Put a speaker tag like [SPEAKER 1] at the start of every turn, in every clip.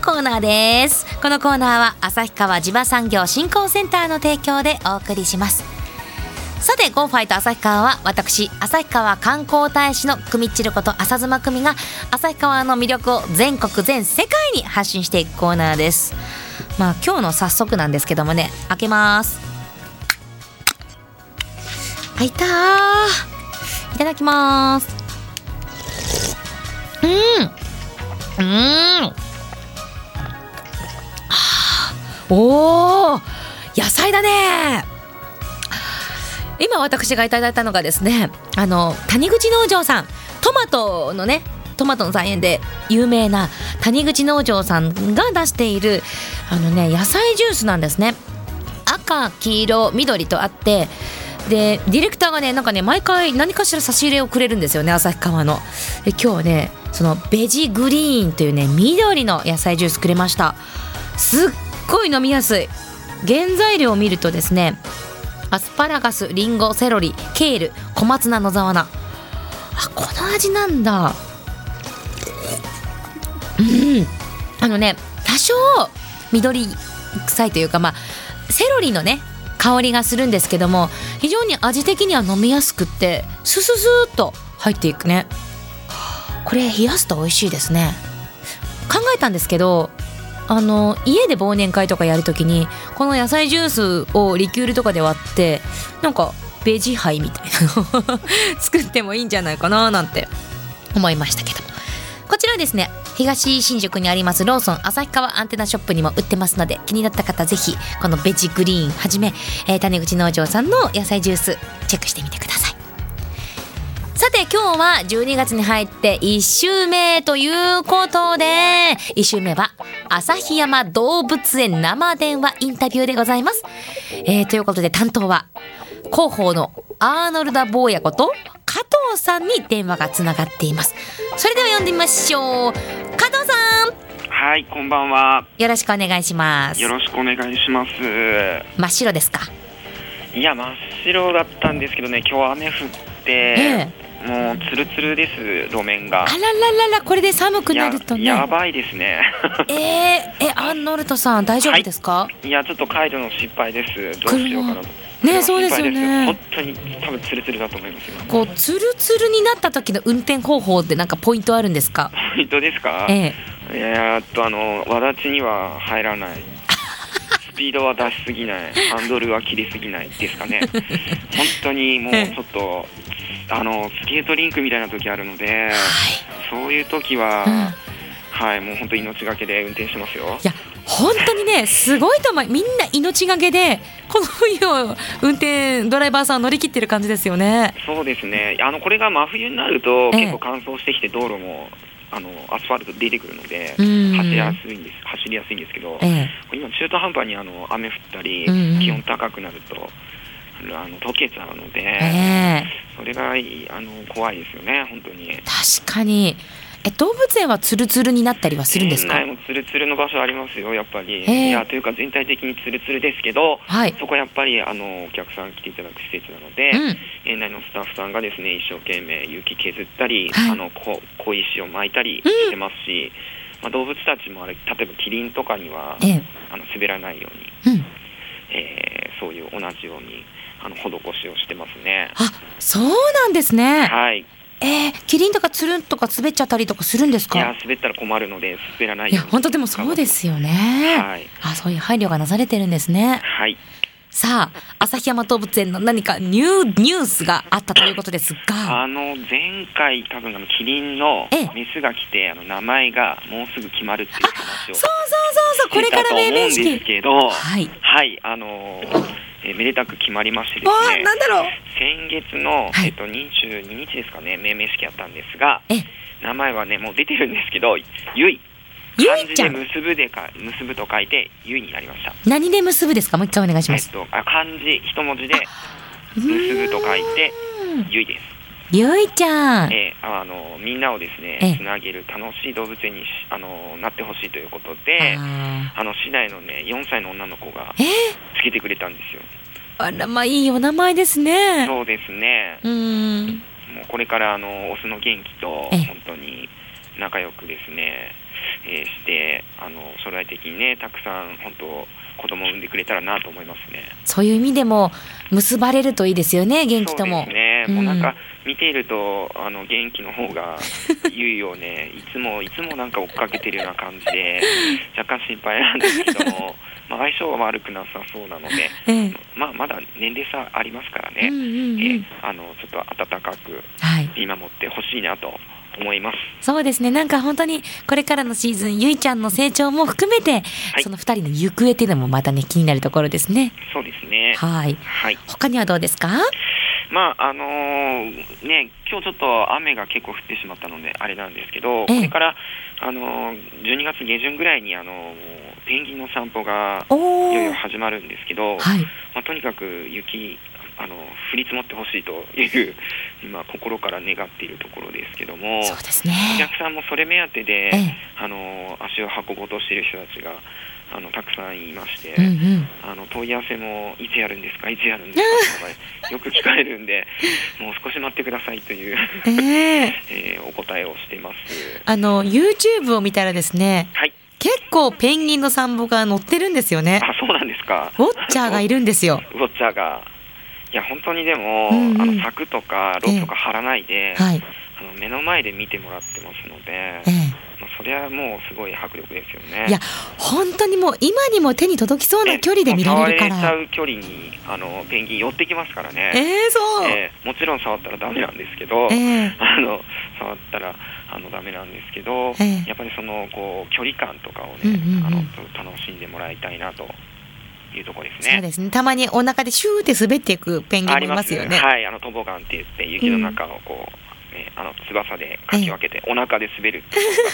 [SPEAKER 1] コーナーです。このコーナーは旭川地場産業振興センターの提供でお送りします。さて Go ファイト旭川は私旭川観光大使のくみっちること浅妻久美が旭川の魅力を全国全世界に発信していくコーナーです。まあ今日の早速なんですけどもね開けます。開いたいただきます。うん。うん。おお野菜だね。今私がいただいたのがですねあの谷口農場さん。トマトのねトマトの菜園で有名な谷口農場さんが出しているあのね野菜ジュースなんですね。赤黄色緑とあってでディレクターがねなんかね毎回何かしら差し入れをくれるんですよね旭川の。で今日はねそのベジグリーンというね緑の野菜ジュースくれました。すっごい飲みやすい。原材料を見るとですねアスパラガスリンゴセロリケール小松菜野沢菜あこの味なんだ。うん。あのね多少緑臭いというかまあセロリのね香りがするんですけども非常に味的には飲みやすくってスススーっと入っていくね。これ冷やすと美味しいですね。考えたんですけどあの家で忘年会とかやるときにこの野菜ジュースをリキュールとかで割ってなんかベジハイみたいなのを 作ってもいいんじゃないかななんて思いましたけど。こちらですね東新宿にありますローソン旭川アンテナショップにも売ってますので気になった方ぜひこのベジグリーンはじめ、えー、種口農場さんの野菜ジュースチェックしてみてください。さて今日は12月に入って1週目ということで1週目は旭山動物園生電話インタビューでございます、えー、ということで担当は広報のアーノルダ・坊やこと加藤さんに電話がつながっています。それでは呼んでみましょう。加藤さん。
[SPEAKER 2] はいこんばんは。
[SPEAKER 1] よろしくお願いします。
[SPEAKER 2] よろしくお願いします。
[SPEAKER 1] 真っ白ですか？
[SPEAKER 2] いや真っ白だったんですけどね今日雨降って、ええもうつるつるです路面が。
[SPEAKER 1] あららららこれで寒くなるとね。
[SPEAKER 2] やばいですね。
[SPEAKER 1] えー、えアンノルトさん大丈夫ですか、は
[SPEAKER 2] い、いやちょっと帰るの心配です。どうしようかなと。
[SPEAKER 1] ねそうですよね。
[SPEAKER 2] 本当に多分つるつるだと思いますよ
[SPEAKER 1] こうつるつるになった時の運転方法ってなんかポイントあるんですか？
[SPEAKER 2] ポイントですか？
[SPEAKER 1] え
[SPEAKER 2] え。えっとあのわだちには入らない。スピードは出しすぎない。ハンドルは切りすぎないですかね。本当にもうちょっとあのスケートリンクみたいな時あるので、はい、そういう時は、うん、はいもう本当命がけで運転しますよ。
[SPEAKER 1] いや本当にねすごいと思うみんな命がけでこの冬を運転ドライバーさん乗り切ってる感じですよね。
[SPEAKER 2] そうですね。あのこれが真冬になると、結構乾燥してきて道路もあのアスファルト出てくるので走りやすいんです走りやすいんですけど、ええ、今中途半端にあの雨降ったり、気温高くなるとあの溶けちゃうので、えー、それがあの怖いですよね、本当に。
[SPEAKER 1] 確かに。え動物園はつるつるになったりはするんですか？
[SPEAKER 2] もつるつるの場所ありますよ、やっぱり。えー、いやというか、全体的につるつるですけど、はい、そこはやっぱりあのお客さん来ていただく施設なので、うん、園内のスタッフさんがですね一生懸命雪削ったり、はい、あの小小石を巻いたりしてますし、うん、まあ、動物たちもあれ例えばキリンとかには、えー、あの滑らないように、うん、えー、そういう同じように。あの施しをしてますね。
[SPEAKER 1] あ、そうなんですね。
[SPEAKER 2] はい。
[SPEAKER 1] えー、キリンとかつるんとか滑っちゃったりとかするんですか？
[SPEAKER 2] いや滑ったら困るので滑らないい
[SPEAKER 1] や本当でもそうですよね。はい。あそういう配慮がなされてるんですね。
[SPEAKER 2] はい。
[SPEAKER 1] さあ旭山動物園の何かニューニュースがあったということですが
[SPEAKER 2] あの前回多分あのキリンのメスが来てあの名前がもうすぐ決まるっていう話を
[SPEAKER 1] そうそうそうそうこれから命名式
[SPEAKER 2] ですけどはい、はい、あのーえー、めでたく決まりましてですね、
[SPEAKER 1] なんだろう。
[SPEAKER 2] 先月の、はい、えっと、22日ですかね、命名式やったんですが、名前はね、もう出てるんですけど、ゆい。漢字で結ぶでか結ぶと書いてゆいになりました。
[SPEAKER 1] 何で結ぶですか？もう一回お願いします、
[SPEAKER 2] えっと、あ漢字一文字で結ぶと書いてゆいです
[SPEAKER 1] ゆいちゃん、
[SPEAKER 2] えー、あのみんなをですねつなげる楽しい動物園にあのなってほしいということであの市内のね4歳の女の子がつけてくれたんですよ。
[SPEAKER 1] あらまあいいお名前ですね。
[SPEAKER 2] そうですね。うんもうこれからあのオスの元気と本当に仲良くですね、えー、してあの将来的にねたくさん本当子供を産んでくれたらなと思いますね。
[SPEAKER 1] そういう意味でも結ばれるといいですよね元気とも。
[SPEAKER 2] そうですね、うん、もうなんか見ているとあの元気の方が優位をね。いつもいつもなんか追っかけてるような感じで 若干心配なんですけどもまあ、相性は悪くなさそうなので、ええ、まあ、まだ年齢差ありますからね、うんうんうん、えあのちょっと温かく見守ってほしいなと思います、はい、
[SPEAKER 1] そうですね。なんか本当にこれからのシーズンゆいちゃんの成長も含めて、はい、その2人の行方っていうのもまたね気になるところですね。
[SPEAKER 2] そうですね。
[SPEAKER 1] はい、はい、他にはどうですか？
[SPEAKER 2] まああのー、ね、今日ちょっと雨が結構降ってしまったのであれなんですけど、これから、あのー、12月下旬ぐらいに、あのー、ペンギンの散歩がいよいよ始まるんですけど、はい、まあ、とにかく雪あの降り積もってほしいという 今心から願っているところですけども
[SPEAKER 1] そうです、ね、
[SPEAKER 2] お客さんもそれ目当てで、ええ、あの足を運ぼうとしている人たちがあのたくさんいまして、うんうん、あの問い合わせもいつやるんですか、いつやるんですか？とか よく聞かれるんで、もう少し待ってくださいというえー、えー、お答えをしています。
[SPEAKER 1] あの YouTube を見たらですね、はい、結構ペンギンの散歩が載ってるんですよね。
[SPEAKER 2] あそうなんですか？
[SPEAKER 1] ウォッチャーがいるんですよ。
[SPEAKER 2] ウォッチャーが。いや本当にでも、うんうん、あの柵とかロープとか張らないで、えーはい、あの目の前で見てもらってますので、えそれはもうすごい迫力ですよね。
[SPEAKER 1] いや、本当にもう今にも手に届きそうな距離で見られるから。
[SPEAKER 2] 触れちゃう距離にあのペンギン寄ってきますからね。
[SPEAKER 1] えー、そう、え
[SPEAKER 2] ー、もちろん触ったらダメなんですけど、えー、あの触ったらあのダメなんですけど、えー、やっぱりそのこう距離感とかをね、うんうんうん、あの楽しんでもらいたいなと。いうところですね。
[SPEAKER 1] そうですね。たまにお腹でシューって滑っていくペンギンもいますよね。
[SPEAKER 2] はい、あのトボガンって言って雪の中をこう、ね、あの翼でかき分けて、お腹で滑るっていうのが、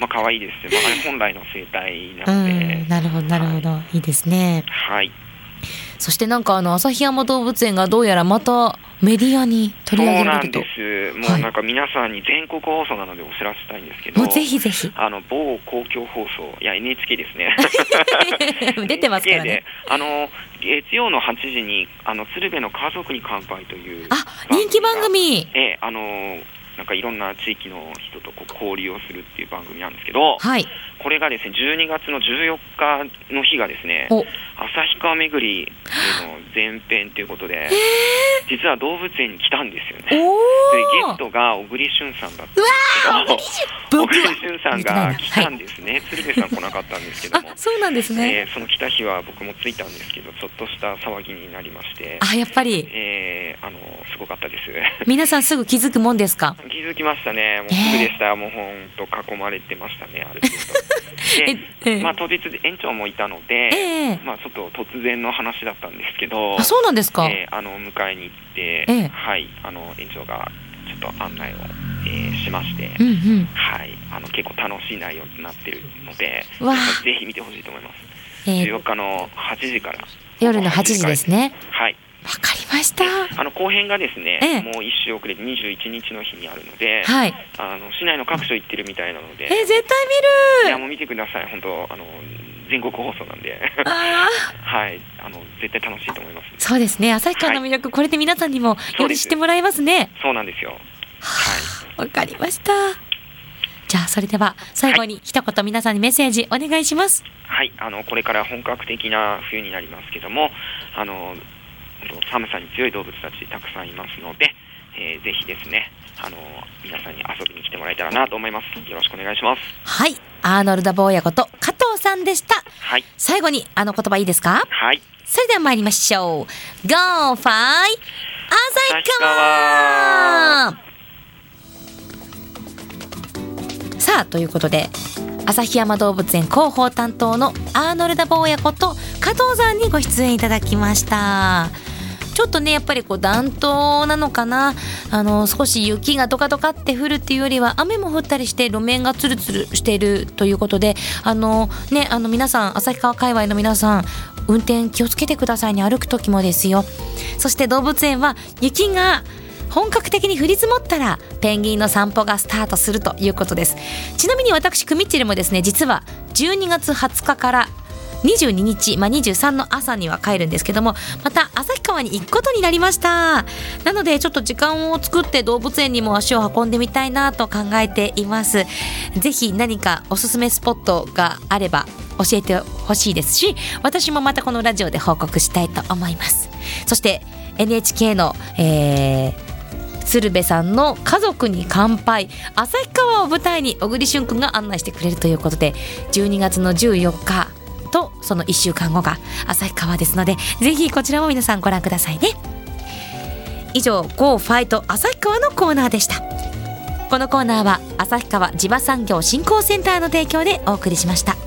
[SPEAKER 2] まあ可愛いですまあ、本来の生態なので、
[SPEAKER 1] なるほどなるほど、はい、いいですね。
[SPEAKER 2] はい。
[SPEAKER 1] そしてなんかあの旭山動物園がどうやらまたメディアに取り上げられる
[SPEAKER 2] と。そうなんです、もうなんか皆さんに全国放送なのでお知らせしたいんですけど、
[SPEAKER 1] もうぜひぜひ。
[SPEAKER 2] あの某公共放送、いや、NHK ですね、
[SPEAKER 1] 出てますからね。
[SPEAKER 2] あの月曜の8時にあの鶴瓶の家族に乾杯という
[SPEAKER 1] あ人気番組。
[SPEAKER 2] えあのなんかいろんな地域の人とこう交流をするっていう番組なんですけど、はい、これがですね12月の14日の日がですね旭川巡りの前編ということで、実は動物園に来たんですよね。でゲストが小栗旬さんだったんですけど、小栗旬さんが来たんですね。はい、鶴瓶さん来なかったんですけども、
[SPEAKER 1] そうなんですね、
[SPEAKER 2] えー、その来た日は僕も着いたんですけど、ちょっとした騒ぎになりまして、
[SPEAKER 1] あやっぱり、
[SPEAKER 2] えー、あのすごかったです。
[SPEAKER 1] 皆さんすぐ気づくもんですか？
[SPEAKER 2] 気づきましたね。もうすぐでした。えー、もう本当囲まれてましたね。ある程度。で、まあ当日園長もいたので、えー、まあちょっと突然の話だったんですけど、
[SPEAKER 1] あそうなんですか？
[SPEAKER 2] えー、あの迎えに行って、えー、はいあの園長がちょっと案内を。えー、しまして、うんうん、はい、あの結構楽しい内容になってるので、ぜひ見てほしいと思います。えー、14日の8時から
[SPEAKER 1] 夜の8時ですね。
[SPEAKER 2] はい。
[SPEAKER 1] わかりました。
[SPEAKER 2] あの後編がですね、ええ、もう一周遅れて21日の日にあるので、はい、あの市内の各所行ってるみたいなので、
[SPEAKER 1] え絶対見
[SPEAKER 2] る。いやもう見てください。本当あの全国放送なんで、はい、あの絶対楽しいと思います、
[SPEAKER 1] そうですね。旭川の魅力、はい、これで皆さんにもより知ってもらえますね。
[SPEAKER 2] そうなんですよ。
[SPEAKER 1] はい。わかりました。じゃあそれでは最後に一言皆さんにメッセージお願いします。
[SPEAKER 2] はい、あのこれから本格的な冬になりますけども、あの寒さに強い動物たちたくさんいますので、えー、ぜひですね、あの皆さんに遊びに来てもらえたらなと思います。よろしくお願いします。
[SPEAKER 1] はい、アーノルド坊やこと加藤さんでした。はい。最後にあの言葉いいですか？
[SPEAKER 2] はい。
[SPEAKER 1] それでは参りましょう。Go f i 旭川さあということで旭山動物園広報担当のアーノルド坊やこと加藤さんにご出演いただきました。ちょっとねやっぱりこう暖冬なのかな。あの少し雪がドカドカって降るっていうよりは雨も降ったりして路面がツルツルしているということであのねあの皆さん旭川界隈の皆さん運転気をつけてくださいね。歩く時もですよ。そして動物園は雪が本格的に降り積もったらペンギンの散歩がスタートするということです。ちなみに私クミッチェルもですね実は12月20日から22日、まあ、23の朝には帰るんですけどもまた旭川に行くことになりました。なのでちょっと時間を作って動物園にも足を運んでみたいなと考えています。ぜひ何かおすすめスポットがあれば教えてほしいですし私もまたこのラジオで報告したいと思います。そして NHK の、えー鶴瓶さんの「家族に乾杯」旭川を舞台に小栗旬君が案内してくれるということで12月の14日とその1週間後が旭川ですのでぜひこちらも皆さんご覧くださいね。以上 GO ファイト旭川のコーナーでした。このコーナーは旭川地場産業振興センターの提供でお送りしました。